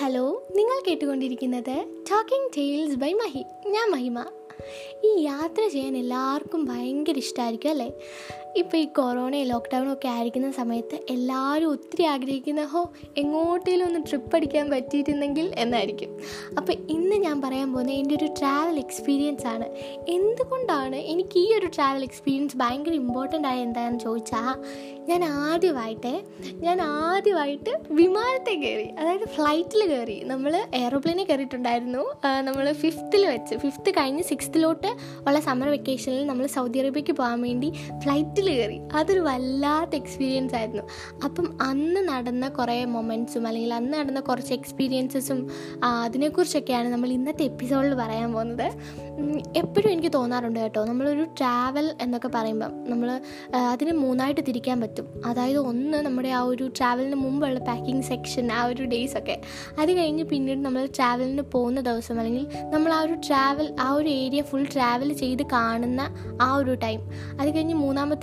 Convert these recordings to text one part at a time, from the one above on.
Hello നിങ്ങൾ കേട്ടുകൊണ്ടിരിക്കുന്നത് talking tales by Mahi ഞാൻ മഹിമ. ഈ യാത്ര ചെയ്യാൻ എല്ലാവർക്കും ഭയങ്കര ഇഷ്ടമായിരിക്കും അല്ലേ? ഇപ്പോൾ ഈ കൊറോണ ലോക്ക്ഡൗണും ഒക്കെ ആയിരിക്കുന്ന സമയത്ത് എല്ലാവരും ഒത്തിരി ആഗ്രഹിക്കുന്ന ഹോ എങ്ങോട്ടേലും ഒന്ന് ട്രിപ്പ് അടിക്കാൻ പറ്റിയിരുന്നെങ്കിൽ എന്നായിരിക്കും. അപ്പോൾ ഇന്ന് ഞാൻ പറയാൻ പോകുന്നത് എന്റെ ഒരു ട്രാവൽ എക്സ്പീരിയൻസ് ആണ്. എന്തുകൊണ്ടാണ് എനിക്ക് ഈ ഒരു ട്രാവൽ എക്സ്പീരിയൻസ് ഭയങ്കര ഇമ്പോർട്ടന്റ് ആയ എന്താണെന്ന് ചോദിച്ചാൽ ഞാൻ ആദ്യമായിട്ട് ഞാൻ ആദ്യമായിട്ട് വിമാനത്തെ കയറി അതായത് ഫ്ലൈറ്റിൽ കയറി. നമ്മൾ എയറോപ്ലെയിനിൽ കയറിയിട്ടുണ്ടായിരുന്നു. നമ്മൾ ഫിഫ്ത്തിൽ വെച്ച് ഫിഫ്ത്ത് കഴിഞ്ഞ് സിക്സ്ത്തിലോട്ട് ഉള്ള സമ്മർ വെക്കേഷനിൽ നമ്മൾ സൗദി അറേബ്യയ്ക്ക് പോകാൻ വേണ്ടി ഫ്ലൈറ്റിൽ കയറി. അതൊരു വല്ലാത്ത എക്സ്പീരിയൻസ് ആയിരുന്നു. അപ്പം അന്ന് നടന്ന കുറേ മൊമെന്റ്സും അല്ലെങ്കിൽ അന്ന് നടന്ന കുറച്ച് എക്സ്പീരിയൻസസും അതിനെക്കുറിച്ചൊക്കെയാണ് നമ്മൾ ഇന്നത്തെ എപ്പിസോഡിൽ പറയാൻ പോകുന്നത്. എപ്പോഴും എനിക്ക് തോന്നാറുണ്ട് കേട്ടോ നമ്മളൊരു ട്രാവൽ എന്നൊക്കെ പറയുമ്പം നമ്മൾ അതിന് മൂന്നായിട്ട് തിരിക്കാൻ പറ്റും. അതായത് ഒന്ന് നമ്മുടെ ആ ഒരു ട്രാവലിന് മുമ്പുള്ള പാക്കിംഗ് സെക്ഷൻ ആ ഒരു ഡേയ്സ് ഒക്കെ. അത് കഴിഞ്ഞ് പിന്നീട് നമ്മൾ ട്രാവലിന് പോകുന്ന ദിവസം അല്ലെങ്കിൽ നമ്മൾ ആ ഒരു ട്രാവൽ ആ ഒരു ഏരിയ ഫുൾ ട്രാവൽ ചെയ്ത് കാണുന്ന ആ ഒരു ടൈം അത് കഴിഞ്ഞ്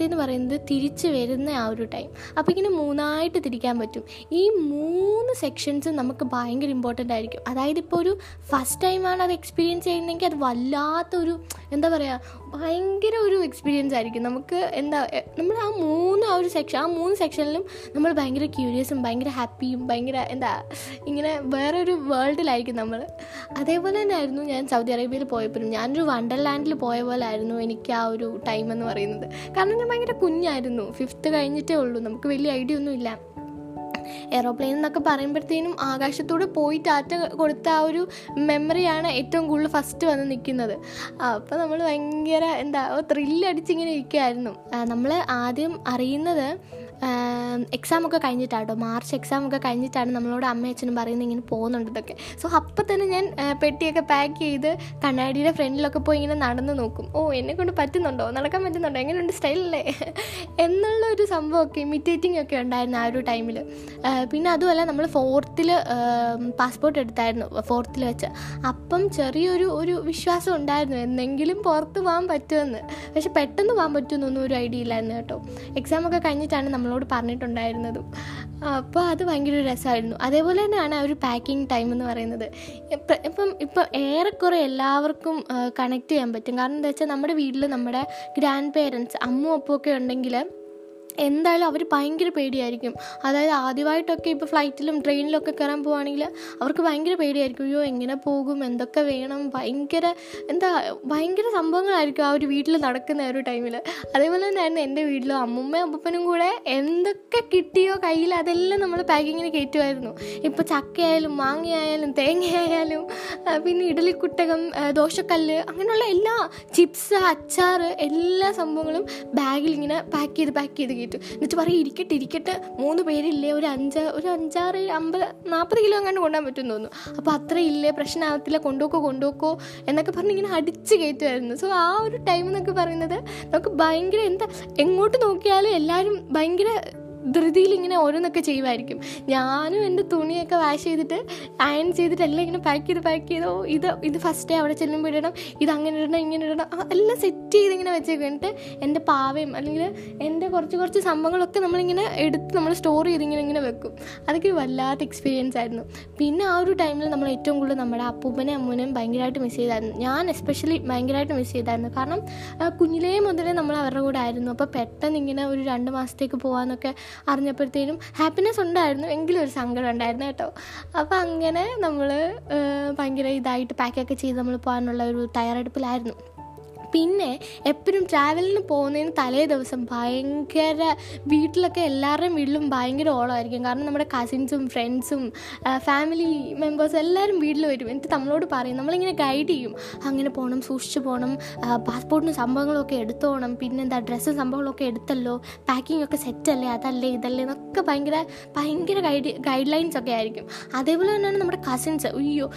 മൂന്നാമത്തേന്ന് പറയുന്നത് തിരിച്ച് വരുന്ന ആ ഒരു ടൈം അപ്പോൾ ഇങ്ങനെ മൂന്നായിട്ട് തിരിക്കാൻ പറ്റും. ഈ മൂന്ന് സെക്ഷൻസ് നമുക്ക് ഭയങ്കര ഇമ്പോർട്ടന്റ് ആയിരിക്കും. അതായത് ഇപ്പോൾ ഒരു ഫസ്റ്റ് ടൈമാണ് അത് എക്സ്പീരിയൻസ് ചെയ്യുന്നതെങ്കിൽ അത് വല്ലാത്തൊരു എന്താ പറയുക ഭയങ്കര ഒരു എക്സ്പീരിയൻസ് ആയിരിക്കും. നമുക്ക് എന്താ നമ്മൾ ആ മൂന്ന് ആ ഒരു സെക്ഷൻ ആ മൂന്ന് സെക്ഷനിലും നമ്മൾ ഭയങ്കര ക്യൂരിയസും ഭയങ്കര ഹാപ്പിയും ഭയങ്കര എന്താ ഇങ്ങനെ വേറൊരു വേൾഡിലായിരിക്കും നമ്മൾ. അതേപോലെ തന്നെ ആയിരുന്നു ഞാൻ സൗദി അറേബ്യയിൽ പോയപ്പോഴും. ഞാനൊരു വണ്ടർലാൻഡിൽ പോയ പോലെ ആയിരുന്നു എനിക്ക് ആ ഒരു ടൈം എന്ന് പറയുന്നത്. കാരണം ഞാൻ ഭയങ്കര കുഞ്ഞായിരുന്നു. ഫിഫ്ത്ത് കഴിഞ്ഞിട്ടേ ഉള്ളൂ. നമുക്ക് വലിയ ഐഡിയ ഒന്നും ഇല്ല എയറോപ്ലെയിൻ എന്നൊക്കെ പറയുമ്പോഴത്തേനും ആകാശത്തൂടെ പോയി ടാറ്റ കൊടുത്ത ആ ഒരു മെമ്മറിയാണ് ഏറ്റവും കൂടുതൽ ഫസ്റ്റ് വന്ന് നിൽക്കുന്നത്. അപ്പോൾ നമ്മൾ ഭയങ്കര എന്താ ത്രില്ലടിച്ചിങ്ങനെ ഇരിക്കുമായിരുന്നു നമ്മൾ ആദ്യം അറിയുന്നത് എക്സാം ഒക്കെ കഴിഞ്ഞിട്ടാട്ടോ. മാർച്ച് എക്സാം ഒക്കെ കഴിഞ്ഞിട്ടാണ് നമ്മളോട് അമ്മയും അച്ഛനും പറയുന്നത് ഇങ്ങനെ പോകുന്നുണ്ട് ഇതൊക്കെ. സോ അപ്പം തന്നെ ഞാൻ പെട്ടിയൊക്കെ പാക്ക് ചെയ്ത് കണ്ണാടിയുടെ ഫ്രണ്ടിലൊക്കെ പോയി ഇങ്ങനെ നടന്ന് നോക്കും. ഓ എന്നെ കൊണ്ട് പറ്റുന്നുണ്ടോ? നടക്കാൻ പറ്റുന്നുണ്ടോ? എങ്ങനെയുണ്ട്? സ്റ്റൈലല്ലേ എന്നുള്ള ഒരു സംഭവമൊക്കെ ഇമിറ്റേറ്റിംഗ് ഒക്കെ ഉണ്ടായിരുന്നു ആ ഒരു ടൈമിൽ പിന്നെ അതുമല്ല നമ്മൾ ഫോർത്തിൽ പാസ്പോർട്ട് എടുത്തായിരുന്നു ഫോർത്തിൽ വെച്ച്. അപ്പം ചെറിയൊരു ഒരു വിശ്വാസം ഉണ്ടായിരുന്നു എന്തെങ്കിലും പുറത്ത് പോകാൻ പറ്റുമെന്ന്. പക്ഷെ പെട്ടെന്ന് പോകാൻ പറ്റുമെന്നൊന്നും ഒരു ഐഡിയ ഇല്ലായിരുന്നു കേട്ടോ. എക്സാം ഒക്കെ കഴിഞ്ഞിട്ടാണ് നമ്മളോട് പറഞ്ഞിട്ടുണ്ടായിരുന്നതും. അപ്പോൾ അത് ഭയങ്കര രസമായിരുന്നു അതേപോലെ തന്നെയാണ് ആ ഒരു പാക്കിംഗ് ടൈം എന്ന് പറയുന്നത്. ഇപ്പം ഇപ്പം ഏറെക്കുറെ എല്ലാവർക്കും കണക്ട് ചെയ്യാൻ പറ്റും. കാരണം എന്താ വെച്ചാൽ നമ്മുടെ വീട്ടിൽ നമ്മുടെ ഗ്രാൻഡ് പേരൻസ് അമ്മും ഒക്കെ ഉണ്ടെങ്കിൽ എന്തായാലും അവർ ഭയങ്കര പേടിയായിരിക്കും. അതായത് ആദ്യമായിട്ടൊക്കെ ഇപ്പോൾ ഫ്ലൈറ്റിലും ട്രെയിനിലൊക്കെ കയറാൻ പോവുകയാണെങ്കിൽ അവർക്ക് ഭയങ്കര പേടിയായിരിക്കും. അയ്യോ എങ്ങനെ പോകും? എന്തൊക്കെ വേണം? ഭയങ്കര എന്താ ഭയങ്കര സംഭവങ്ങളായിരിക്കും ആ ഒരു വീട്ടിൽ നടക്കുന്ന ഒരു ടൈമിൽ അതേപോലെ തന്നെയായിരുന്നു എന്റെ വീട്ടിലും. അമ്മുമ്മയും അപ്പനും കൂടെ എന്തൊക്കെ കിട്ടിയോ കയ്യിൽ അതെല്ലാം നമ്മൾ പാക്കിങ്ങിന് കയറ്റുമായിരുന്നു. ഇപ്പോൾ ചക്കയായാലും മാങ്ങയായാലും തേങ്ങയായാലും പിന്നെ ഇഡലിക്കുട്ടകം ദോശക്കല്ല് അങ്ങനെയുള്ള എല്ലാ ചിപ്സ് അച്ചാർ എല്ലാ സംഭവങ്ങളും ബാഗിൽ ഇങ്ങനെ പാക്ക് ചെയ്ത് പാക്ക് ചെയ്ത് കയറ്റും എന്നിട്ട് പറയും ഇരിക്കട്ടെ ഇരിക്കട്ടെ. മൂന്ന് പേരില്ലേ ഒരു അഞ്ച് ഒരു അഞ്ചാറ് അമ്പത് നാൽപ്പത് കിലോ എങ്ങാണ്ട് കൊണ്ടുപോകാൻ പറ്റുമെന്ന് തോന്നുന്നു. അപ്പോൾ അത്ര ഇല്ലേ പ്രശ്നമാകത്തില്ല കൊണ്ടുപോക്കോ കൊണ്ടുപോക്കോ എന്നൊക്കെ പറഞ്ഞ് ഇങ്ങനെ അടിച്ച് കയറ്റുമായിരുന്നു. സോ ആ ഒരു ടൈം എന്നൊക്കെ പറയുന്നത് നമുക്ക് ഭയങ്കര എന്താ എങ്ങോട്ട് നോക്കിയാലും എല്ലാവരും ഭയങ്കര ധൃതിയിൽ ഇങ്ങനെ ഓരോന്നൊക്കെ ചെയ്യുമായിരിക്കും ഞാനും എന്റെ തുണിയൊക്കെ വാഷ് ചെയ്തിട്ട് അയൺ ചെയ്തിട്ട് എല്ലാം ഇങ്ങനെ പാക്ക് ചെയ്ത് പാക്ക് ചെയ്ത് ഇത് ഇത് ഫസ്റ്റ് ഡേ അവിടെ ചെല്ലുമ്പോൾ ഇടണം ഇത് അങ്ങനെ ഇടണം ഇങ്ങനെ ഇടണം എല്ലാം സെറ്റ് ചെയ്ത് ഇങ്ങനെ വെച്ചേക്കും എന്നിട്ട് എന്റെ പാവയും അല്ലെങ്കിൽ എന്റെ കുറച്ച് കുറച്ച് സംഭവങ്ങളൊക്കെ നമ്മളിങ്ങനെ എടുത്ത് നമ്മൾ സ്റ്റോർ ചെയ്ത് ഇങ്ങനെ ഇങ്ങനെ വെക്കും. അതൊക്കെ ഒരു വല്ലാത്ത എക്സ്പീരിയൻസ് ആയിരുന്നു. പിന്നെ ആ ഒരു ടൈമിൽ നമ്മൾ ഏറ്റവും കൂടുതൽ നമ്മുടെ അപ്പൂപ്പനെ അമ്മൂനെയും ഭയങ്കരമായിട്ട് മിസ് ചെയ്തായിരുന്നു. ഞാൻ എസ്പെഷ്യലി ഭയങ്കരമായിട്ട് മിസ് ചെയ്തായിരുന്നു. കാരണം കുഞ്ഞിലേ മുതലേ നമ്മൾ അവരുടെ കൂടെ ആയിരുന്നു. അപ്പോൾ പെട്ടെന്ന് ഇങ്ങനെ ഒരു രണ്ട് മാസത്തേക്ക് പോകാമെന്നൊക്കെ അറിഞ്ഞപ്പോഴത്തേനും ഹാപ്പിനെസ് ഉണ്ടായിരുന്നു. എങ്കിലും ഒരു സങ്കടം ഉണ്ടായിരുന്നു കേട്ടോ. അപ്പോൾ അങ്ങനെ നമ്മൾ ഭയങ്കര ഇതായിട്ട് പാക്കൊക്കെ ചെയ്ത് നമ്മൾ പോകാനുള്ള ഒരു തയ്യാറെടുപ്പിലായിരുന്നു. പിന്നെ എപ്പോഴും ട്രാവലിന് പോകുന്നതിന് തലേ ദിവസം ഭയങ്കര വീട്ടിലൊക്കെ എല്ലാവരുടെയും വീട്ടിലും ഭയങ്കര ഓളമായിരിക്കും കാരണം നമ്മുടെ കസിൻസും ഫ്രണ്ട്സും ഫാമിലി മെമ്പേഴ്സും എല്ലാവരും വീട്ടിൽ വരും. എന്നിട്ട് നമ്മളോട് പറയും. നമ്മളിങ്ങനെ ഗൈഡ് ചെയ്യും. അങ്ങനെ പോകണം സൂക്ഷിച്ചു പോകണം പാസ്പോർട്ടിന് സംഭവങ്ങളൊക്കെ എടുത്തോണം. പിന്നെന്താ ഡ്രസ്സും സംഭവങ്ങളൊക്കെ എടുത്തല്ലോ. പാക്കിംഗ് ഒക്കെ സെറ്റല്ലേ അതല്ലേ ഇതല്ലേ? എന്നൊക്കെ ഭയങ്കര ഭയങ്കര ഗൈഡ് ഗൈഡ് ലൈൻസ് ഒക്കെ ആയിരിക്കും. അതേപോലെ തന്നെയാണ് നമ്മുടെ കസിൻസ് അയ്യോ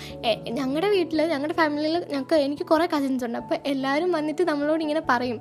ഞങ്ങളുടെ വീട്ടിൽ ഞങ്ങളുടെ ഫാമിലിയിൽ ഞങ്ങൾക്ക് എനിക്ക് കുറേ കസിൻസ് ഉണ്ട്. അപ്പോൾ എല്ലാവരും വന്നിട്ട് നമ്മളോട് ഇങ്ങനെ പറയും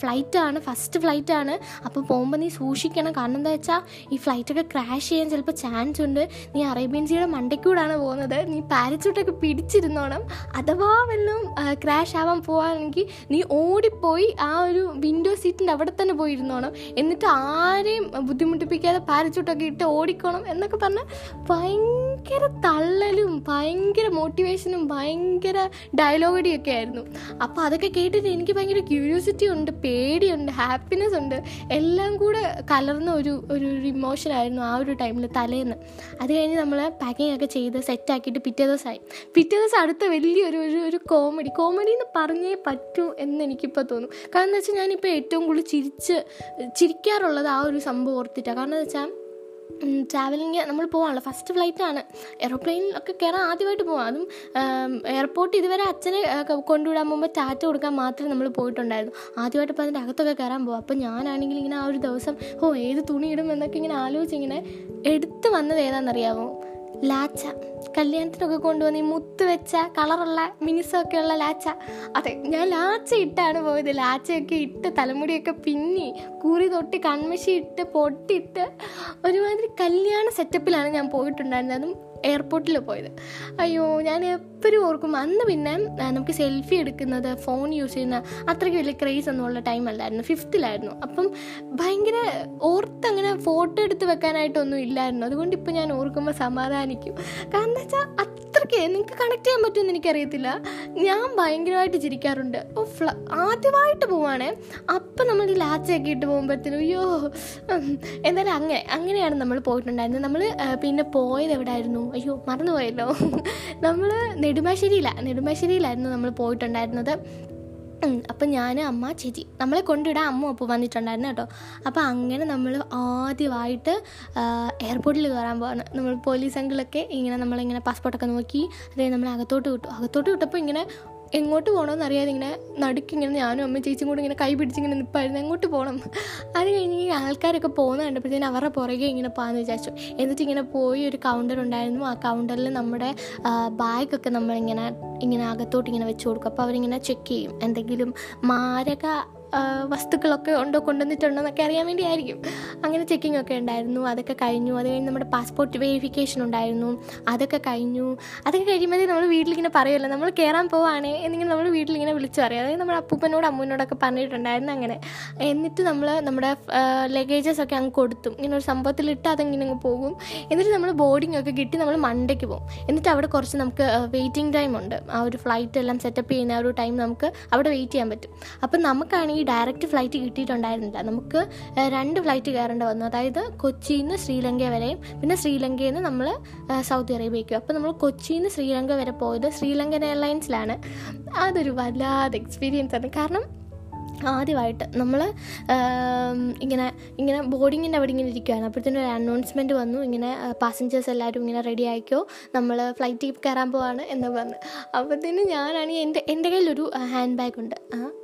ഫ്ലൈറ്റാണ് ഫസ്റ്റ് ഫ്ലൈറ്റാണ്. അപ്പോൾ പോകുമ്പോൾ നീ സൂക്ഷിക്കണം. കാരണം എന്താ വെച്ചാൽ ഈ ഫ്ലൈറ്റൊക്കെ ക്രാഷ് ചെയ്യാൻ ചിലപ്പോൾ ചാൻസ് ഉണ്ട്. നീ അറേബ്യൻ സീയുടെ മണ്ടയ്ക്കൂടാണ് പോകുന്നത്. നീ പാരച്ചൂട്ടൊക്കെ പിടിച്ചിരുന്നോണം. അഥവാ വല്ലതും ക്രാഷ് ആവാൻ പോകാണെങ്കിൽ നീ ഓടിപ്പോയി ആ ഒരു വിൻഡോ സീറ്റ് സീറ്റിന്റെ അവിടെ തന്നെ പോയിരുന്നോണം. എന്നിട്ട് ആരെയും ബുദ്ധിമുട്ടിപ്പിക്കാതെ പാരച്ചൂട്ടൊക്കെ ഇട്ട് ഓടിക്കണം എന്നൊക്കെ പറഞ്ഞ് ഭയങ്കര തള്ളലും ഭയങ്കര മോട്ടിവേഷനും ഭയങ്കര ഡയലോഗടിയൊക്കെ ആയിരുന്നു. അപ്പോൾ അതൊക്കെ കേട്ടിട്ട് എനിക്ക് ഭയങ്കര ക്യൂരിയോസിറ്റി ഉണ്ട് പേടിയുണ്ട് ഹാപ്പിനെസ് ഉണ്ട്. എല്ലാം കൂടെ കലർന്ന ഒരു ഒരു ഇമോഷനായിരുന്നു ആ ഒരു ടൈമിൽ തലേന്ന്. അത് കഴിഞ്ഞ് നമ്മൾ പാക്കിംഗ് ഒക്കെ ചെയ്ത് സെറ്റാക്കിയിട്ട് പിറ്റേ ദിവസമായി പിറ്റേ ദിവസം അടുത്ത വലിയൊരു ഒരു ഒരു കോമഡി കോമഡി എന്ന് പറഞ്ഞേ പറ്റൂ എന്ന് എനിക്കിപ്പോൾ തോന്നും. കാരണം എന്താ വെച്ചാൽ ഞാനിപ്പോൾ ഏറ്റവും കൂടുതൽ ചിരിച്ച് ചിരിക്കാറുള്ളത് ആ ഒരു സംഭവം ഓർത്തിട്ടാണ് കാരണം എന്താ വെച്ചാൽ ട്രാവലിങ് നമ്മൾ പോകാണല്ലോ ഫസ്റ്റ് ഫ്ലൈറ്റാണ് ഒക്കെ കയറാൻ ആദ്യമായിട്ട് പോകാം അതും എയർപോർട്ട് ഇതുവരെ അച്ഛനെ കൊണ്ടുവിടാൻ പോകുമ്പോൾ ടാറ്റ കൊടുക്കാൻ മാത്രമേ നമ്മൾ പോയിട്ടുണ്ടായിരുന്നു. ആദ്യമായിട്ട് ഇപ്പോൾ അതിന്റെ അകത്തൊക്കെ കയറാൻ പോകും അപ്പോൾ ഞാനാണെങ്കിൽ ഇങ്ങനെ ആ ഒരു ദിവസം ഓ ഏത് തുണി ഇടും എന്നൊക്കെ ഇങ്ങനെ ആലോചിച്ച് ഇങ്ങനെ എടുത്ത് വന്നത് ഏതാണെന്നറിയാമോ ലാച്ച. കല്യാണത്തിനൊക്കെ കൊണ്ടുവന്ന് ഈ മുത്ത് വെച്ച കളറുള്ള മിനിസൊക്കെ ഉള്ള ലാച്ച. അതെ ഞാൻ ലാച്ച ഇട്ടാണ് പോയത്. ലാച്ചയൊക്കെ ഇട്ട് തലമുടിയൊക്കെ പിന്നി കൂറി തൊട്ട് കൺമശി ഇട്ട് പൊട്ടിട്ട് ഒരുമാതിരി കല്യാണ സെറ്റപ്പിലാണ് ഞാൻ പോയിട്ടുണ്ടായിരുന്നത്. അതും എയർപോർട്ടിൽ പോയത്. അയ്യോ ഞാൻ എപ്പോഴും ഓർക്കും അന്ന് പിന്നെ നമുക്ക് സെൽഫി എടുക്കുന്നത് ഫോൺ യൂസ് ചെയ്യുന്ന അത്രയ്ക്ക് വലിയ ക്രേസ് ഒന്നുമുള്ള ടൈം അല്ലായിരുന്നു. ഫിഫ്ത്തിലായിരുന്നു അപ്പം ഭയങ്കര ഓർത്ത് അങ്ങനെ ഫോട്ടോ എടുത്ത് വെക്കാനായിട്ടൊന്നും ഇല്ലായിരുന്നു. അതുകൊണ്ട് ഇപ്പം ഞാൻ ഓർക്കുമ്പോൾ സമാധാനിക്കും. കാരണം എന്താ വെച്ചാൽ അത്രയ്ക്ക് നിങ്ങൾക്ക് കണക്ട് ചെയ്യാൻ പറ്റുമെന്ന് എനിക്കറിയത്തില്ല. ഞാൻ ഭയങ്കരമായിട്ട് ചിരിക്കാറുണ്ട്. ഫ്ല ആദ്യമായിട്ട് പോവാണേ അപ്പം നമ്മൾ ഈ ലാച്ചയൊക്കെ ഇട്ട് പോകുമ്പോഴത്തേനും അയ്യോ എന്തായാലും അങ്ങനെ അങ്ങനെയാണ് നമ്മൾ പോയിട്ടുണ്ടായിരുന്നത്. നമ്മൾ പിന്നെ പോയത് എവിടെയായിരുന്നു അയ്യോ മറന്നുപോയല്ലോ. നമ്മൾ നെടുമ്പാശ്ശേരിയിലാണ് നെടുമ്പാശ്ശേരിയിലായിരുന്നു നമ്മൾ പോയിട്ടുണ്ടായിരുന്നത്. അപ്പം ഞാൻ അമ്മ ചേച്ചി നമ്മളെ കൊണ്ടിടാൻ അമ്മ ഒപ്പം വന്നിട്ടുണ്ടായിരുന്നു കേട്ടോ. അപ്പോൾ അങ്ങനെ നമ്മൾ ആദ്യമായിട്ട് എയർപോർട്ടിൽ കയറാൻ പോവാണ്. നമ്മൾ പോലീസ് അങ്കിളൊക്കെ ഇങ്ങനെ നമ്മളിങ്ങനെ പാസ്പോർട്ടൊക്കെ നോക്കി അതായത് നമ്മളെ അകത്തോട്ട് വിട്ടു. അകത്തോട്ട് വിട്ടപ്പോൾ ഇങ്ങനെ എങ്ങോട്ട് പോകണമെന്ന് അറിയാതെ ഇങ്ങനെ നടുക്കിങ്ങനെ ഞാനും അമ്മ ചേച്ചിയും കൂടെ ഇങ്ങനെ കൈ പിടിച്ചിങ്ങനെ നിൽപ്പായിരുന്നു എങ്ങോട്ട് പോകണം അത് കഴിഞ്ഞ് ഈ ആൾക്കാരൊക്കെ പോകുന്ന കണ്ടപ്പോഴത്തേന് അവരുടെ പുറകെ ഇങ്ങനെ പോകാമെന്ന് വിചാരിച്ചു. എന്നിട്ട് ഇങ്ങനെ പോയി ഒരു കൗണ്ടർ ഉണ്ടായിരുന്നു. ആ കൗണ്ടറിൽ നമ്മുടെ ബാഗൊക്കെ നമ്മളിങ്ങനെ ഇങ്ങനെ അകത്തോട്ട് ഇങ്ങനെ വെച്ച് കൊടുക്കും. അപ്പോൾ അവരിങ്ങനെ ചെക്ക് ചെയ്യും. എന്തെങ്കിലും മാരക വസ്തുക്കളൊക്കെ ഉണ്ടോ കൊണ്ടുവന്നിട്ടുണ്ടോ എന്നൊക്കെ അറിയാൻ വേണ്ടിയായിരിക്കും. അങ്ങനെ ചെക്കിംഗ് ഒക്കെ ഉണ്ടായിരുന്നു. അതൊക്കെ കഴിഞ്ഞു. അത് കഴിഞ്ഞ് നമ്മുടെ പാസ്പോർട്ട് വെരിഫിക്കേഷൻ ഉണ്ടായിരുന്നു. അതൊക്കെ കഴിഞ്ഞു. അതൊക്കെ കഴിയുമ്പോഴേ നമ്മൾ വീട്ടിലിങ്ങനെ പറയുമല്ലോ നമ്മൾ കയറാൻ പോവാണേ എന്നിങ്ങനെ നമ്മൾ വീട്ടിലിങ്ങനെ വിളിച്ചു പറയും. അതായത് നമ്മുടെ അപ്പൂപ്പനോട് അമ്മൂനോടൊക്കെ പറഞ്ഞിട്ടുണ്ടായിരുന്നു അങ്ങനെ. എന്നിട്ട് നമ്മൾ നമ്മുടെ ലഗേജസ് ഒക്കെ അങ്ങ് കൊടുത്തു. ഇങ്ങനെ ഒരു സംഭവത്തിലിട്ട് അതങ്ങനെ അങ്ങ് പോകും. എന്നിട്ട് നമ്മൾ ബോർഡിംഗ് ഒക്കെ കിട്ടി നമ്മൾ മണ്ടയ്ക്ക് പോകും. എന്നിട്ട് അവിടെ കുറച്ച് നമുക്ക് വെയിറ്റിംഗ് ടൈം ഉണ്ട്. ആ ഒരു ഫ്ലൈറ്റ് എല്ലാം സെറ്റപ്പ് ചെയ്യുന്ന ആ ഒരു ടൈം നമുക്ക് അവിടെ വെയിറ്റ് ചെയ്യാൻ പറ്റും. അപ്പം നമുക്കാണെങ്കിൽ ഡയറക്റ്റ് ഫ്ലൈറ്റ് കിട്ടിയിട്ടുണ്ടായിരുന്നില്ല. നമുക്ക് രണ്ട് ഫ്ലൈറ്റ് കയറേണ്ടി വന്നു. അതായത് കൊച്ചിയിൽ നിന്ന് ശ്രീലങ്ക വരെയും പിന്നെ ശ്രീലങ്കയിൽ നിന്ന് നമ്മൾ സൗദി അറേബ്യയ്ക്കും അപ്പോൾ നമ്മൾ കൊച്ചിയിൽ നിന്ന് ശ്രീലങ്ക വരെ പോയത് ശ്രീലങ്കൻ എയർലൈൻസിലാണ്. അതൊരു വല്ലാതെ എക്സ്പീരിയൻസ് ആണ്. കാരണം ആദ്യമായിട്ട് നമ്മൾ ഇങ്ങനെ ഇങ്ങനെ ബോർഡിങ്ങിന്റെ അവിടെ ഇങ്ങനെ ഇരിക്കുകയാണ് അപ്പോഴത്തേനും ഒരു അനൗൺസ്മെന്റ് വന്നു. ഇങ്ങനെ പാസഞ്ചേഴ്സ് എല്ലാവരും ഇങ്ങനെ റെഡി ആയിക്കോ നമ്മൾ ഫ്ലൈറ്റിൽ കയറാൻ പോവാണ് എന്ന് പറഞ്ഞ്. അപ്പോഴത്തേനും ഞാനാണെങ്കിൽ എന്റെ എന്റെ കയ്യിലൊരു ഹാൻഡ് ബാഗ് ഉണ്ട്.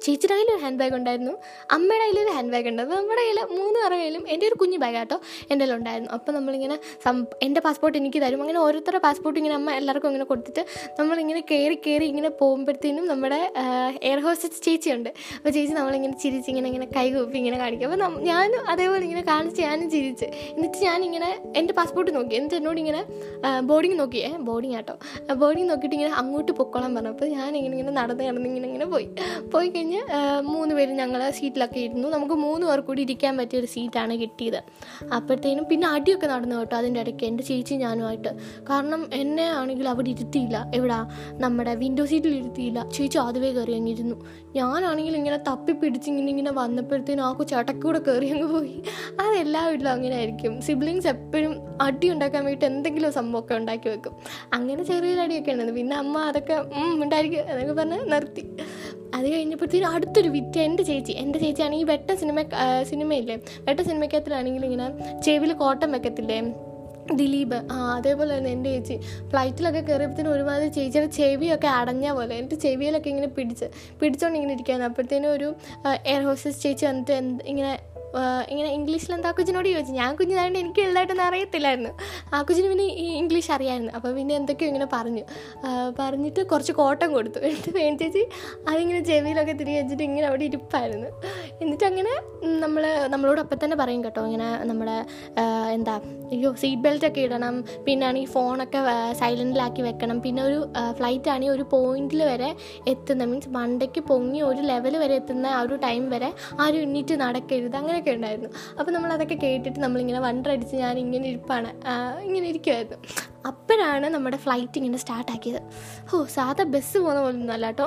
ചേച്ചിയുടെ കയ്യിൽ ഒരു ഹാൻഡ് ബാഗ് ഉണ്ടായിരുന്നു. അമ്മയുടെ കയ്യിൽ ഒരു ഹാൻഡ് ബാഗ് ഉണ്ട് നമ്മുടെ കയ്യിൽ മൂന്ന് പേരുടെ കയ്യിലും എന്റെ ഒരു കുഞ്ഞു ബാഗ് കേട്ടോ എന്റെ ഉണ്ടായിരുന്നു. അപ്പോൾ നമ്മളിങ്ങനെ സം എന്റെ പാസ്പോർട്ട് എനിക്ക് തരും. അങ്ങനെ ഓരോരുത്തരുടെ പാസ്പോർട്ട് ഇങ്ങനെ അമ്മ എല്ലാവർക്കും ഇങ്ങനെ കൊടുത്തിട്ട് നമ്മളിങ്ങനെ കയറി കയറി ഇങ്ങനെ പോകുമ്പോഴത്തേനും നമ്മുടെ എയർ ഹോസ്റ്റസ് ചേച്ചിയുണ്ട്. അപ്പോൾ ചേച്ചി നമ്മളിങ്ങനെ ചിരിച്ച് ഇങ്ങനെ ഇങ്ങനെ കൈ കൂപ്പി ഇങ്ങനെ കാണിക്കും. അപ്പോൾ ഞാനും അതേപോലെ ഇങ്ങനെ കാണിച്ച് ഞാനും ചിരിച്ച്. എന്നിട്ട് ഞാനിങ്ങനെ എന്റെ പാസ്പോർട്ട് നോക്കി. എന്നിട്ട് എന്നോട് ഇങ്ങനെ ബോർഡിങ് നോക്കി. ബോർഡിങ് ആട്ടോ. ബോർഡിങ് നോക്കിയിട്ട് ഇങ്ങനെ അങ്ങോട്ട് പൊക്കോളാൻ പറഞ്ഞു. അപ്പോൾ ഞാൻ ഇങ്ങനെ ഇങ്ങനെ നടന്ന് നടന്ന് ഇങ്ങനെ ഇങ്ങനെ പോയി. പോയി കഴിഞ്ഞ് മൂന്ന് പേര് ഞങ്ങൾ സീറ്റിലൊക്കെ ഇരുന്നു. നമുക്ക് മൂന്ന് പേർ കൂടി ഇരിക്കാൻ പറ്റിയ ഒരു സീറ്റാണ് കിട്ടിയത്. അപ്പോഴത്തേനും പിന്നെ അടിയൊക്കെ നടന്നു കേട്ടോ അതിന്റെ ഇടയ്ക്ക് എന്റെ ചേച്ചി ഞാനുമായിട്ട്. കാരണം എന്നെ ആണെങ്കിൽ അവിടെ ഇരുത്തിയില്ല. എവിടാ? നമ്മുടെ വിൻഡോ സീറ്റിൽ ഇരുത്തിയില്ല. ചേച്ചി ആദ്യമേ കയറി അങ്ങിരുന്നു ഞാനാണെങ്കിൽ ഇങ്ങനെ തപ്പി പിടിച്ച് ഇങ്ങനെ ഇങ്ങനെ വന്നപ്പോഴത്തേനും ആ ചട്ടക്കൂടെ കയറി അങ്ങ് പോയി. അതെല്ലാ വീട്ടിലും അങ്ങനെ ആയിരിക്കും. സിബ്ലിങ്സ് എപ്പോഴും അടി ഉണ്ടാക്കാൻ വേണ്ടിയിട്ട് എന്തെങ്കിലും സംഭവമൊക്കെ ഉണ്ടാക്കി വെക്കും. അങ്ങനെ ചെറിയൊരു അടിയൊക്കെ ഉണ്ടായിരുന്നു. പിന്നെ അമ്മ അതൊക്കെ ഉണ്ടായിരിക്കും എന്നൊക്കെ പറഞ്ഞ് നിർത്തി. അത് കഴിഞ്ഞപ്പോഴത്തേനും അടുത്തൊരു വിറ്റ് എന്റെ ചേച്ചി എന്റെ ചേച്ചിയാണെങ്കിൽ വെട്ട സിനിമ സിനിമയില്ലേ? വെട്ട സിനിമയ്ക്കകത്തിലാണെങ്കിൽ ഇങ്ങനെ ചെവിയിൽ കോട്ടം വെക്കത്തില്ലേ? ദിലീപ് ആ അതേപോലെ തന്നെ എന്റെ ചേച്ചി. ഫ്ലൈറ്റിലൊക്കെ കയറിയപ്പോഴത്തേനും ഒരുമാതിരി ചേച്ചിയുടെ ചെവിയൊക്കെ അടഞ്ഞ പോലെ എന്റെ ചെവിയിലൊക്കെ ഇങ്ങനെ പിടിച്ച് പിടിച്ചോണ്ടിങ്ങനെ ഇരിക്കുകയാണ് അപ്പോഴത്തേനും ഒരു എയർ ഹോസ്റ്റസ് ചേച്ചി വന്നിട്ട് എന്ത് ഇങ്ങനെ ഇങ്ങനെ ഇംഗ്ലീഷിൽ എന്താ കുഞ്ഞിനോട് ചോദിച്ചു. ഞാൻ കുഞ്ഞിനായതുകൊണ്ട് എനിക്ക് വലുതായിട്ടൊന്നും അറിയത്തില്ലായിരുന്നു. ആ കുഞ്ഞിന് പിന്നെ ഇംഗ്ലീഷ് അറിയായിരുന്നു. അപ്പോൾ പിന്നെ എന്തൊക്കെയോ ഇങ്ങനെ പറഞ്ഞു. പറഞ്ഞിട്ട് കുറച്ച് കോട്ടം കൊടുത്തു. എന്നിട്ട് വേണ്ടി ചേച്ചി അതിങ്ങനെ ചെവിയിലൊക്കെ തിരികെ വെച്ചിട്ട് ഇങ്ങനെ അവിടെ ഇരിപ്പായിരുന്നു. എന്നിട്ട് അങ്ങനെ നമ്മൾ നമ്മളോട് അപ്പം തന്നെ പറയും കേട്ടോ. ഇങ്ങനെ നമ്മുടെ എന്താ അയ്യോ സീറ്റ് ബെൽറ്റ് ഒക്കെ ഇടണം. പിന്നെ ആണെങ്കിൽ ഫോണൊക്കെ സൈലന്റിലാക്കി വെക്കണം. പിന്നെ ഒരു ഫ്ലൈറ്റ് ആണെങ്കിൽ ഒരു പോയിന്റിൽ വരെ എത്തുന്ന മീൻസ് മണ്ടയ്ക്ക് പൊങ്ങി ഒരു ലെവൽ വരെ എത്തുന്ന ആ ഒരു ടൈം വരെ ആരും എണ്ണീറ്റ് നടക്കരുത്. അങ്ങനെയൊക്കെ ഉണ്ടായിരുന്നു. അപ്പോൾ നമ്മൾ അതൊക്കെ കേട്ടിട്ട് നമ്മളിങ്ങനെ വണ്ടടിച്ച് ഞാൻ ഇങ്ങനെ ഇരിപ്പാണ്. ഇങ്ങനെ ഇരിക്കുമായിരുന്നു അപ്പോഴാണ് നമ്മുടെ ഫ്ലൈറ്റ് ഇങ്ങനെ സ്റ്റാർട്ടാക്കിയത് ഓ സാധാ ബസ് പോകുന്ന പോലെ ഒന്നുമല്ല കേട്ടോ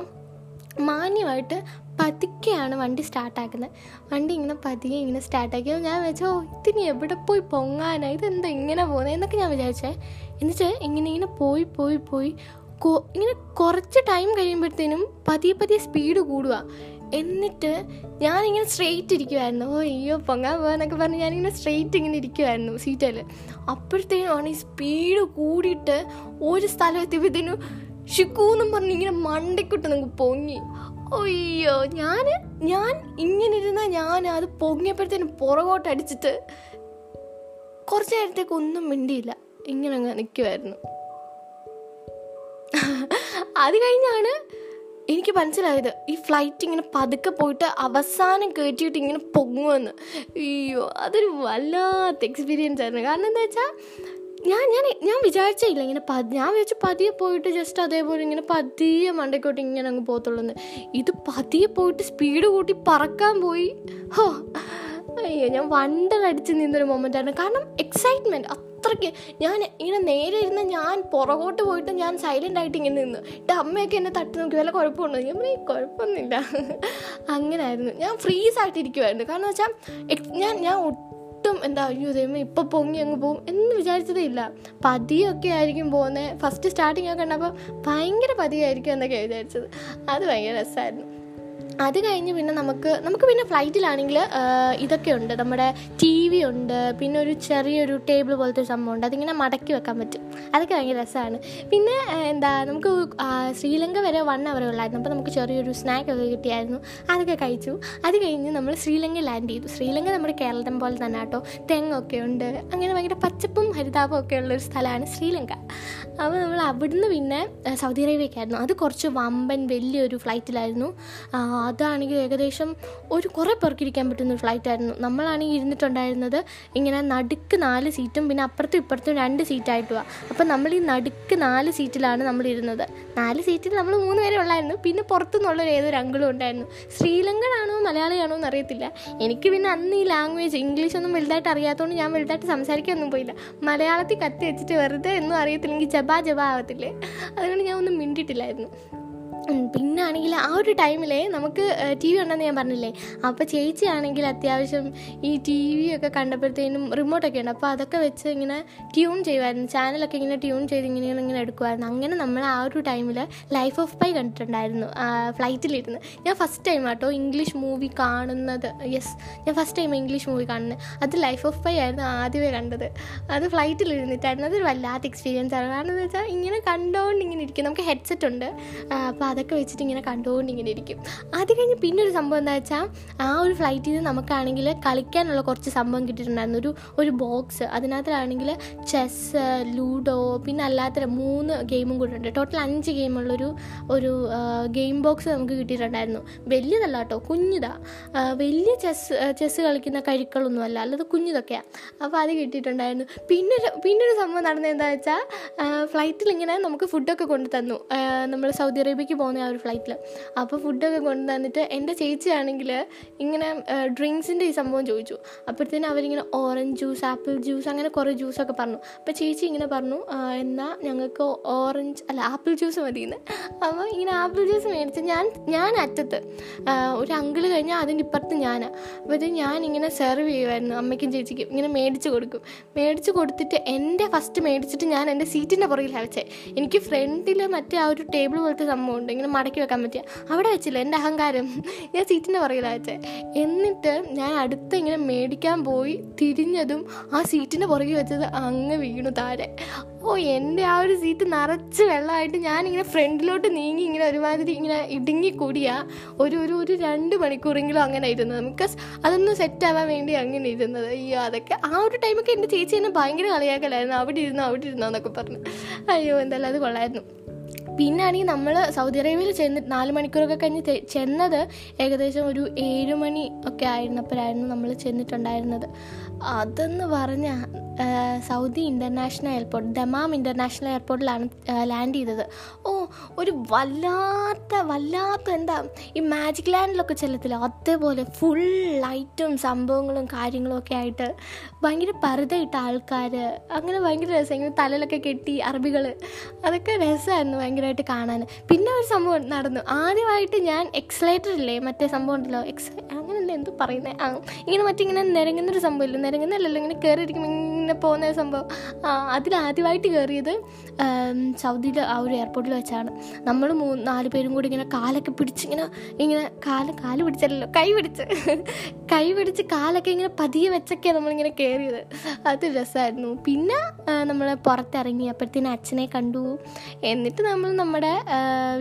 മാന്യമായിട്ട് പതുക്കെയാണ് വണ്ടി സ്റ്റാർട്ടാക്കുന്നത് വണ്ടി ഇങ്ങനെ പതിയെ ഇങ്ങനെ സ്റ്റാർട്ടാക്കി ഞാൻ വെച്ചോ ഇതിനി എവിടെ പോയി പൊങ്ങാനാ? ഇതെന്താ ഇങ്ങനെ പോകുന്നത് എന്നൊക്കെ ഞാൻ വിചാരിച്ചേ. എന്നിട്ട് ഇങ്ങനെ ഇങ്ങനെ പോയി പോയി പോയി ഇങ്ങനെ കുറച്ച് ടൈം കഴിയുമ്പോഴത്തേനും പതിയെ പതിയെ സ്പീഡ് കൂടുക എന്നിട്ട് ഞാനിങ്ങനെ സ്ട്രെയിറ്റ് ഇരിക്കുമായിരുന്നു ഓ അയ്യോ പൊങ്ങാൻ പോകാന്നൊക്കെ പറഞ്ഞ് ഞാനിങ്ങനെ സ്ട്രെയിറ്റ് ഇങ്ങനെ ഇരിക്കുമായിരുന്നു സീറ്റിൽ അപ്പോഴത്തേനുമാണ് ഈ സ്പീഡ് കൂടിയിട്ട് ഒരു സ്ഥലം എത്തിയപ്പോഴത്തേനും ഷിക്കൂന്നും പറഞ്ഞ് ഇങ്ങനെ മണ്ടയ്ക്കിട്ട് നമുക്ക് പൊങ്ങി. അയ്യോ ഞാൻ ഞാൻ ഇങ്ങനെ ഇരുന്ന ഞാൻ അത് പൊങ്ങിയപ്പോഴത്തേനും പുറകോട്ട് അടിച്ചിട്ട് കുറച്ച് നേരത്തേക്ക് ഒന്നും മിണ്ടിയില്ല. ഇങ്ങനെ അങ്ങ് നിൽക്കുമായിരുന്നു അത് കഴിഞ്ഞാണ് എനിക്ക് മനസ്സിലായത് ഈ ഫ്ലൈറ്റ് ഇങ്ങനെ പതുക്കെ പോയിട്ട് അവസാനം കയറ്റിയിട്ട് ഇങ്ങനെ പൊങ്ങുമെന്ന് അയ്യോ അതൊരു വല്ലാത്ത എക്സ്പീരിയൻസ് ആയിരുന്നു. കാരണം എന്താ വെച്ചാൽ ഞാൻ ഞാൻ ഞാൻ വിചാരിച്ചില്ല ഇങ്ങനെ പതി ഞാൻ വിചാരിച്ചു പതിയെ പോയിട്ട് ജസ്റ്റ് അതേപോലെ ഇങ്ങനെ പതിയെ മണ്ടയ്ക്കോട്ട് ഇങ്ങനെ അങ്ങ് പോകത്തുള്ളൂ ഇത് പതിയെ പോയിട്ട് സ്പീഡ് കൂട്ടി പറക്കാൻ പോയി. ഹോ അയ്യോ ഞാൻ വണ്ടറടിച്ച് നിന്നൊരു മൊമെന്റ് ആയിരുന്നു. കാരണം എക്സൈറ്റ്മെന്റ് അത്രയ്ക്ക് ഞാൻ ഇങ്ങനെ നേരെ ഇരുന്ന് ഞാൻ പുറകോട്ട് പോയിട്ട് ഞാൻ സൈലന്റ് ആയിട്ട് ഇങ്ങനെ നിന്നു. എന്റെ അമ്മയൊക്കെ എന്നെ തട്ടി നോക്കി വല്ല കുഴപ്പമുണ്ടോ? ഞാൻ പറഞ്ഞു കുഴപ്പമൊന്നുമില്ല. അങ്ങനായിരുന്നു. ഞാൻ ഫ്രീസ് ആയിട്ട് ഇരിക്കുമായിരുന്നു കാരണം വെച്ചാൽ ഞാൻ ഞാൻ ഒട്ടും എന്താ അയ്യോ ദൈവം ഇപ്പം പൊങ്ങി അങ്ങ് പോകും എന്ന് വിചാരിച്ചതേ ഇല്ല. പതിയൊക്കെ ആയിരിക്കും പോകുന്നത് ഫസ്റ്റ് സ്റ്റാർട്ടിങ് ഒക്കെ കണ്ടപ്പോൾ ഭയങ്കര പതിയായിരിക്കും എന്നൊക്കെ വിചാരിച്ചത്. അത് ഭയങ്കര രസമായിരുന്നു അത് കഴിഞ്ഞ് പിന്നെ നമുക്ക് നമുക്ക് പിന്നെ ഫ്ലൈറ്റിലാണെങ്കിൽ ഇതൊക്കെ ഉണ്ട്. നമ്മുടെ ടി വി ഉണ്ട്. പിന്നെ ഒരു ചെറിയൊരു ടേബിൾ പോലത്തെ ഒരു സംഭവം ഉണ്ട്. അതിങ്ങനെ മടക്കി വെക്കാൻ പറ്റും. അതൊക്കെ ഭയങ്കര രസമാണ്. പിന്നെ എന്താ നമുക്ക് ശ്രീലങ്ക വരെ വൺ അവർ ഉള്ളായിരുന്നു. അപ്പോൾ നമുക്ക് ചെറിയൊരു സ്നാക്ക് ഒക്കെ കിട്ടിയായിരുന്നു. അതൊക്കെ കഴിച്ചു. അത് കഴിഞ്ഞ് നമ്മൾ ശ്രീലങ്ക ലാൻഡ് ചെയ്തു. ശ്രീലങ്ക നമ്മുടെ കേരളം പോലെ തന്നെ കേട്ടോ തെങ്ങൊക്കെ ഉണ്ട്. അങ്ങനെ ഭയങ്കര പച്ചപ്പും ഹരിതാപവും ഒക്കെ ഉള്ളൊരു സ്ഥലമാണ് ശ്രീലങ്ക. അപ്പോൾ നമ്മൾ അവിടുന്ന് പിന്നെ സൗദി അറേബ്യക്കായിരുന്നു. അത് കുറച്ച് വമ്പൻ വലിയൊരു ഫ്ലൈറ്റിലായിരുന്നു അതാണെങ്കിൽ ഏകദേശം ഒരു കുറേ പേർക്ക് ഇരിക്കാൻ പറ്റുന്ന ഒരു ഫ്ലൈറ്റായിരുന്നു നമ്മളാണെങ്കിൽ ഇരുന്നിട്ടുണ്ടായിരുന്നത് ഇങ്ങനെ നടുക്ക് നാല് സീറ്റും പിന്നെ അപ്പുറത്തും ഇപ്പുറത്തും രണ്ട് സീറ്റായിട്ട് സീറ്റായിട്ടുമാണ് അപ്പം നമ്മൾ ഈ നടുക്ക് നാല് സീറ്റിലാണ് നമ്മൾ ഇരുന്നത്. നാല് സീറ്റിൽ നമ്മൾ മൂന്ന് പേരെ ഉള്ളായിരുന്നു. പിന്നെ പുറത്തുനിന്നുള്ള ഏതൊരു അങ്കിളും ഉണ്ടായിരുന്നു. ശ്രീലങ്കനാണോ മലയാളിയാണോ എന്ന് അറിയത്തില്ല. എനിക്ക് പിന്നെ അന്ന് ഈ ലാംഗ്വേജ് ഇംഗ്ലീഷ് ഒന്നും വലുതായിട്ട് അറിയാത്തതുകൊണ്ട് ഞാൻ വലുതായിട്ട് സംസാരിക്കാനൊന്നും പോയില്ല. മലയാളത്തിൽ കത്തി വെച്ചിട്ട് വെറുതെ എന്നും അറിയത്തില്ലെങ്കിൽ ജബാ ജബാ ആവത്തില്ലേ? അതുകൊണ്ട് ഞാൻ ഒന്നും മിണ്ടിയിട്ടില്ലായിരുന്നു. ഉം, പിന്നെ ആണെങ്കിൽ ആ ഒരു ടൈമിൽ നമുക്ക് ടി വി ഉണ്ടെന്ന് ഞാൻ പറഞ്ഞില്ലേ? അപ്പോൾ ചേച്ചി ആണെങ്കിൽ അത്യാവശ്യം ഈ ടി വി ഒക്കെ കണ്ടപ്പോഴത്തേനും റിമോട്ടൊക്കെ ഉണ്ട്. അപ്പോൾ അതൊക്കെ വെച്ച് ഇങ്ങനെ ട്യൂൺ ചെയ്യുമായിരുന്നു ചാനലൊക്കെ ഇങ്ങനെ ട്യൂൺ ചെയ്ത് ഇങ്ങനെ ഇങ്ങനെ എടുക്കുമായിരുന്നു അങ്ങനെ നമ്മൾ ആ ഒരു ടൈമിൽ ലൈഫ് ഓഫ് പൈ കണ്ടിട്ടുണ്ടായിരുന്നു. ഫ്ലൈറ്റിലിരുന്ന് ഞാൻ ഫസ്റ്റ് ടൈം ആട്ടോ ഇംഗ്ലീഷ് മൂവി കാണുന്നത്. യെസ് ഞാൻ ഫസ്റ്റ് ടൈം ഇംഗ്ലീഷ് മൂവി കാണുന്നത്. അത് ലൈഫ് ഓഫ് പൈ ആയിരുന്നു ആദ്യമേ കണ്ടത്. അത് ഫ്ലൈറ്റിലിരുന്നിട്ടായിരുന്നു അതൊരു വല്ലാത്ത എക്സ്പീരിയൻസ് ആണ്. കാരണം എന്ന് വെച്ചാൽ ഇങ്ങനെ കണ്ടുകൊണ്ട് ഇങ്ങനെ ഇരിക്കും. നമുക്ക് ഹെഡ്സെറ്റ് ഉണ്ട്. അപ്പോൾ അതൊക്കെ വെച്ചിട്ട് ഇങ്ങനെ കണ്ടുകൊണ്ട് ഇങ്ങനെ ഇരിക്കും. അത് കഴിഞ്ഞ് പിന്നെ ഒരു സംഭവം എന്താ വെച്ചാൽ ആ ഒരു ഫ്ലൈറ്റിൽ നിന്ന് നമുക്കാണെങ്കിൽ കളിക്കാനുള്ള കുറച്ച് സംഭവം കിട്ടിയിട്ടുണ്ടായിരുന്നു. ഒരു ഒരു ബോക്സ് അതിനകത്തിലാണെങ്കിൽ ചെസ്സ് ലൂഡോ പിന്നെ അല്ലാത്ത മൂന്ന് ഗെയിമും കൂടെ ഉണ്ട്. ടോട്ടൽ അഞ്ച് ഗെയിമുള്ളൊരു ഒരു ഗെയിം ബോക്സ് നമുക്ക് കിട്ടിയിട്ടുണ്ടായിരുന്നു. വലിയതല്ല കേട്ടോ കുഞ്ഞിതാ. വലിയ ചെസ് ചെസ്സ് കളിക്കുന്ന കഴിക്കളൊന്നുമല്ല അല്ലാതെ കുഞ്ഞിതൊക്കെയാണ് അപ്പോൾ അത് കിട്ടിയിട്ടുണ്ടായിരുന്നു. പിന്നെ പിന്നൊരു സംഭവം നടന്നത് എന്താ വെച്ചാൽ ഫ്ലൈറ്റിൽ ഇങ്ങനെ നമുക്ക് ഫുഡൊക്കെ കൊണ്ടു തന്നു നമ്മൾ സൗദി അറേബ്യക്ക് പോകുന്ന ആ ഒരു ഫ്ലൈറ്റിൽ അപ്പോൾ ഫുഡൊക്കെ കൊണ്ടു തന്നിട്ട് എന്റെ ചേച്ചിയാണെങ്കിൽ ഇങ്ങനെ ഡ്രിങ്ക്സിന്റെ ഈ സംഭവം ചോദിച്ചു. അപ്പോഴത്തേനും അവരിങ്ങനെ ഓറഞ്ച് ജ്യൂസ് ആപ്പിൾ ജ്യൂസ് അങ്ങനെ കുറേ ജ്യൂസൊക്കെ പറഞ്ഞു. അപ്പോൾ ചേച്ചി ഇങ്ങനെ പറഞ്ഞു "ആ, എന്നാൽ ഞങ്ങൾക്ക് ഓറഞ്ച് അല്ല ആപ്പിൾ ജ്യൂസ് മതി മതിയെന്ന്. അപ്പോൾ ഇങ്ങനെ ആപ്പിൾ ജ്യൂസ് മേടിച്ച് ഞാൻ ഞാൻ അറ്റത്ത് ഒരു അങ്കിൾ കഴിഞ്ഞാൽ അതിന്റെ ഇപ്പുറത്ത് ഞാൻ. അപ്പോൾ ഞാൻ ഇങ്ങനെ സെർവ് ചെയ്യുമായിരുന്നു അമ്മയ്ക്കും ചേച്ചിക്കും. ഇങ്ങനെ മേടിച്ച് കൊടുക്കും. മേടിച്ച് കൊടുത്തിട്ട് എന്റെ ഫസ്റ്റ് മേടിച്ചിട്ട് ഞാൻ എന്റെ സീറ്റിന്റെ പുറകിലാണ് വെച്ചേ എനിക്ക് ഫ്രണ്ടിൽ മറ്റേ ആ ഒരു ടേബിൾ പോലത്തെ സംഭവം ഉണ്ട്. ഇങ്ങനെ മടക്കി വെക്കാൻ പറ്റിയ? അവിടെ വെച്ചില്ല എന്റെ അഹങ്കാരം? ഞാൻ സീറ്റിന്റെ പുറകിലാണ് വെച്ചേ. എന്നിട്ട് ഞാൻ അടുത്ത് ഇങ്ങനെ മേടിക്കാൻ പോയി തിരിഞ്ഞതും ആ സീറ്റിന്റെ പുറകിൽ വെച്ചത് അങ്ങ് വീണു താഴെ. ഓ എന്റെ ആ ഒരു സീറ്റ് നിറച്ച് വെള്ളമായിട്ട് ഞാനിങ്ങനെ ഫ്രണ്ടിലോട്ട് നീങ്ങി ഇങ്ങനെ ഒരുമാതിരി ഇങ്ങനെ ഇടുങ്ങി കൂടിയാ ഒരു ഒരു ഒരു രണ്ട് മണിക്കൂറെങ്കിലും അങ്ങനെ ഇരുന്നത്. ബിക്കോസ് അതൊന്ന് സെറ്റാവാൻ വേണ്ടി അങ്ങനെ ഇരുന്നത്. അയ്യോ അതൊക്കെ ആ ഒരു ടൈമൊക്കെ എന്റെ ചേച്ചി എന്നെ ഭയങ്കര കളിയാക്കലായിരുന്നു. അവിടെ ഇരുന്നോ അവിടെ ഇരുന്നോ എന്നൊക്കെ പറഞ്ഞു. അയ്യോ എന്തായാലും അത് കൊള്ളായിരുന്നു. പിന്നാണെങ്കിൽ നമ്മൾ സൗദി അറേബ്യയിൽ ചെന്ന് നാല് മണിക്കൂറൊക്കെ കഴിഞ്ഞ് ചെന്നത് ഏകദേശം ഒരു ഏഴ് മണി ഒക്കെ ആയിരുന്നപ്പോഴായിരുന്നു നമ്മൾ ചെന്നിട്ടുണ്ടായിരുന്നത്. അതെന്ന് പറഞ്ഞാൽ Saudi international airport Dammam international എയർപോർട്ടിലാണ് land ചെയ്തത്. ഓ ഒരു വല്ലാത്ത വല്ലാത്ത എന്താ ഈ മാജിക് ലാൻഡിലൊക്കെ ചെല്ലത്തില്ല. അതേപോലെ ഫുൾ ലൈറ്റും സംഭവങ്ങളും കാര്യങ്ങളും ഒക്കെ ആയിട്ട് ഭയങ്കര പറുതയിട്ട ആൾക്കാർ അങ്ങനെ ഭയങ്കര രസം. ഇങ്ങനെ തലയിലൊക്കെ കെട്ടി അറബികൾ അതൊക്കെ രസമായിരുന്നു ഭയങ്കരമായിട്ട് കാണാൻ. പിന്നെ ഒരു സംഭവം നടന്നു. ആദ്യമായിട്ട് ഞാൻ എക്സലേറ്റർ ഇല്ലേ മറ്റേ സംഭവം ഉണ്ടല്ലോ. എക്സ് അങ്ങനെ എന്ത് പറയുന്നത് ഇങ്ങനെ മറ്റിങ്ങനെ നിരങ്ങുന്നൊരു സംഭവമില്ല നിരങ്ങുന്നല്ലല്ലോ ഇങ്ങനെ കയറിയിരിക്കുമ്പോൾ ഇങ്ങനെ പോകുന്ന സംഭവം. അതിലാദ്യമായിട്ട് കയറിയത് സൗദിയിൽ ആ ഒരു എയർപോർട്ടിൽ വെച്ചാണ്. നമ്മൾ മൂന്ന് നാല് പേരും കൂടി ഇങ്ങനെ കാലൊക്കെ പിടിച്ച് ഇങ്ങനെ കാൽ കാൽ പിടിച്ചല്ലോ കൈ പിടിച്ച്. കൈ പിടിച്ച് കാലൊക്കെ ഇങ്ങനെ പതിയെ വെച്ചൊക്കെയാണ് നമ്മളിങ്ങനെ കയറിയത്. അത് രസമായിരുന്നു. പിന്നെ നമ്മൾ പുറത്തിറങ്ങി അപ്പോഴത്തേന് അച്ഛനെ കണ്ടു. എന്നിട്ട് നമ്മൾ നമ്മുടെ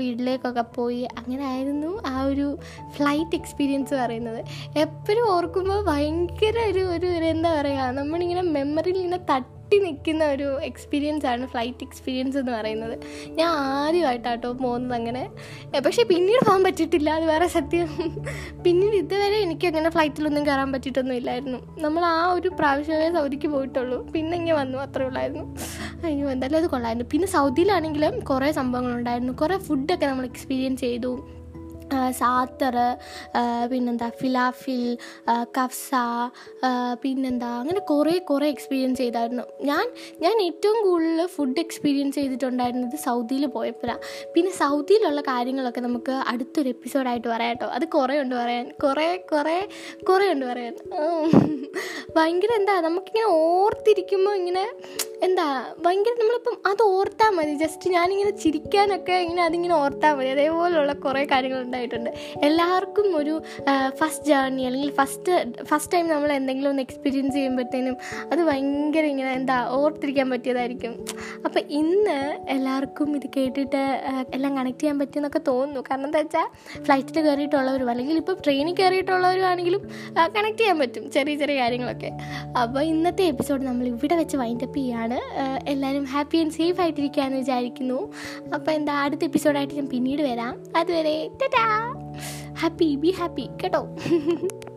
വീട്ടിലേക്കൊക്കെ പോയി. അങ്ങനെ ആയിരുന്നു ആ ഒരു ഫ്ലൈറ്റ് എക്സ്പീരിയൻസ് പറയുന്നത്. എപ്പോഴും ഓർക്കുമ്പോൾ ഭയങ്കര ഒരു ഒരു എന്താ പറയുക നമ്മളിങ്ങനെ ഇങ്ങനെ തട്ടി നിൽക്കുന്ന ഒരു എക്സ്പീരിയൻസ് ആണ് ഫ്ലൈറ്റ് എക്സ്പീരിയൻസ് എന്ന് പറയുന്നത്. ഞാൻ ആദ്യമായിട്ടാട്ടോ പോകുന്നത് അങ്ങനെ. പക്ഷേ പിന്നീട് പോകാൻ പറ്റിയിട്ടില്ല അത് വേറെ സത്യം. പിന്നീട് ഇതുവരെ എനിക്ക് അങ്ങനെ ഫ്ലൈറ്റിലൊന്നും കയറാൻ പറ്റിയിട്ടൊന്നും ഇല്ലായിരുന്നു. നമ്മൾ ആ ഒരു പ്രാവശ്യമേ സൗദിക്ക് പോയിട്ടുള്ളൂ. പിന്നെ ഇങ്ങനെ വന്നു അത്രേ ഉള്ളായിരുന്നു. അയ്യോ എന്തായാലും അത് കൊള്ളായിരുന്നു പിന്നെ സൗദിയിലാണെങ്കിലും കുറേ സംഭവങ്ങളുണ്ടായിരുന്നു. കുറേ ഫുഡൊക്കെ നമ്മൾ എക്സ്പീരിയൻസ് ചെയ്തു. സാത്തർ പിന്നെന്താ ഫിലാഫിൽ കഫ്സ പിന്നെന്താ അങ്ങനെ കുറേ കുറേ എക്സ്പീരിയൻസ് ചെയ്തായിരുന്നു. ഞാൻ ഞാൻ ഏറ്റവും കൂടുതൽ ഫുഡ് എക്സ്പീരിയൻസ് ചെയ്തിട്ടുണ്ടായിരുന്നത് സൗദിയിൽ പോയപ്പോഴാണ് പിന്നെ സൗദിയിലുള്ള കാര്യങ്ങളൊക്കെ നമുക്ക് അടുത്തൊരു എപ്പിസോഡായിട്ട് പറയാം കേട്ടോ. അത് കുറേ ഉണ്ട് പറയാൻ. കുറേ കുറേ കുറേ ഉണ്ട് പറയാൻ. ഭയങ്കര എന്താ നമുക്കിങ്ങനെ ഓർത്തിരിക്കുമ്പോൾ ഇങ്ങനെ എന്താ ഭയങ്കര നമ്മളിപ്പം അത് ഓർത്താൽ മതി. ജസ്റ്റ് ഞാനിങ്ങനെ ചിരിക്കാനൊക്കെ ഇങ്ങനെ അതിങ്ങനെ ഓർത്താൽ മതി. അതേപോലെയുള്ള കുറേ കാര്യങ്ങൾ ഉണ്ടായിട്ടുണ്ട്. എല്ലാവർക്കും ഒരു ഫസ്റ്റ് ജേർണി അല്ലെങ്കിൽ ഫസ്റ്റ് ഫസ്റ്റ് ടൈം നമ്മൾ എന്തെങ്കിലും ഒന്ന് എക്സ്പീരിയൻസ് ചെയ്യുമ്പോഴത്തേനും അത് ഭയങ്കര ഇങ്ങനെ എന്താ ഓർത്തിരിക്കാൻ പറ്റിയതായിരിക്കും. അപ്പം ഇന്ന് എല്ലാവർക്കും ഇത് കേട്ടിട്ട് എല്ലാം കണക്ട് ചെയ്യാൻ പറ്റിയെന്നൊക്കെ തോന്നുന്നു. കാരണം എന്താ വെച്ചാൽ ഫ്ലൈറ്റിൽ കയറിയിട്ടുള്ളവരും അല്ലെങ്കിൽ ഇപ്പോൾ ട്രെയിനിൽ കയറിയിട്ടുള്ളവരും ആണെങ്കിലും കണക്ട് ചെയ്യാൻ പറ്റും. ചെറിയ ചെറിയ കാര്യങ്ങളൊക്കെ. അപ്പോൾ ഇന്നത്തെ എപ്പിസോഡ് നമ്മൾ ഇവിടെ വെച്ച് വൈൻഡപ്പ് ചെയ്യാണ്. ആ, എല്ലാവരും ഹാപ്പി ആൻഡ് സേഫ് ആയിട്ടിരിക്കുകയെന്ന് വിചാരിക്കുന്നു. അപ്പോൾ എന്താ അടുത്ത എപ്പിസോഡായിട്ട് ഞാൻ പിന്നീട് വരാം. അതുവരെ ടാറ്റാ ഹാപ്പി ബി ഹാപ്പി കേട്ടോ.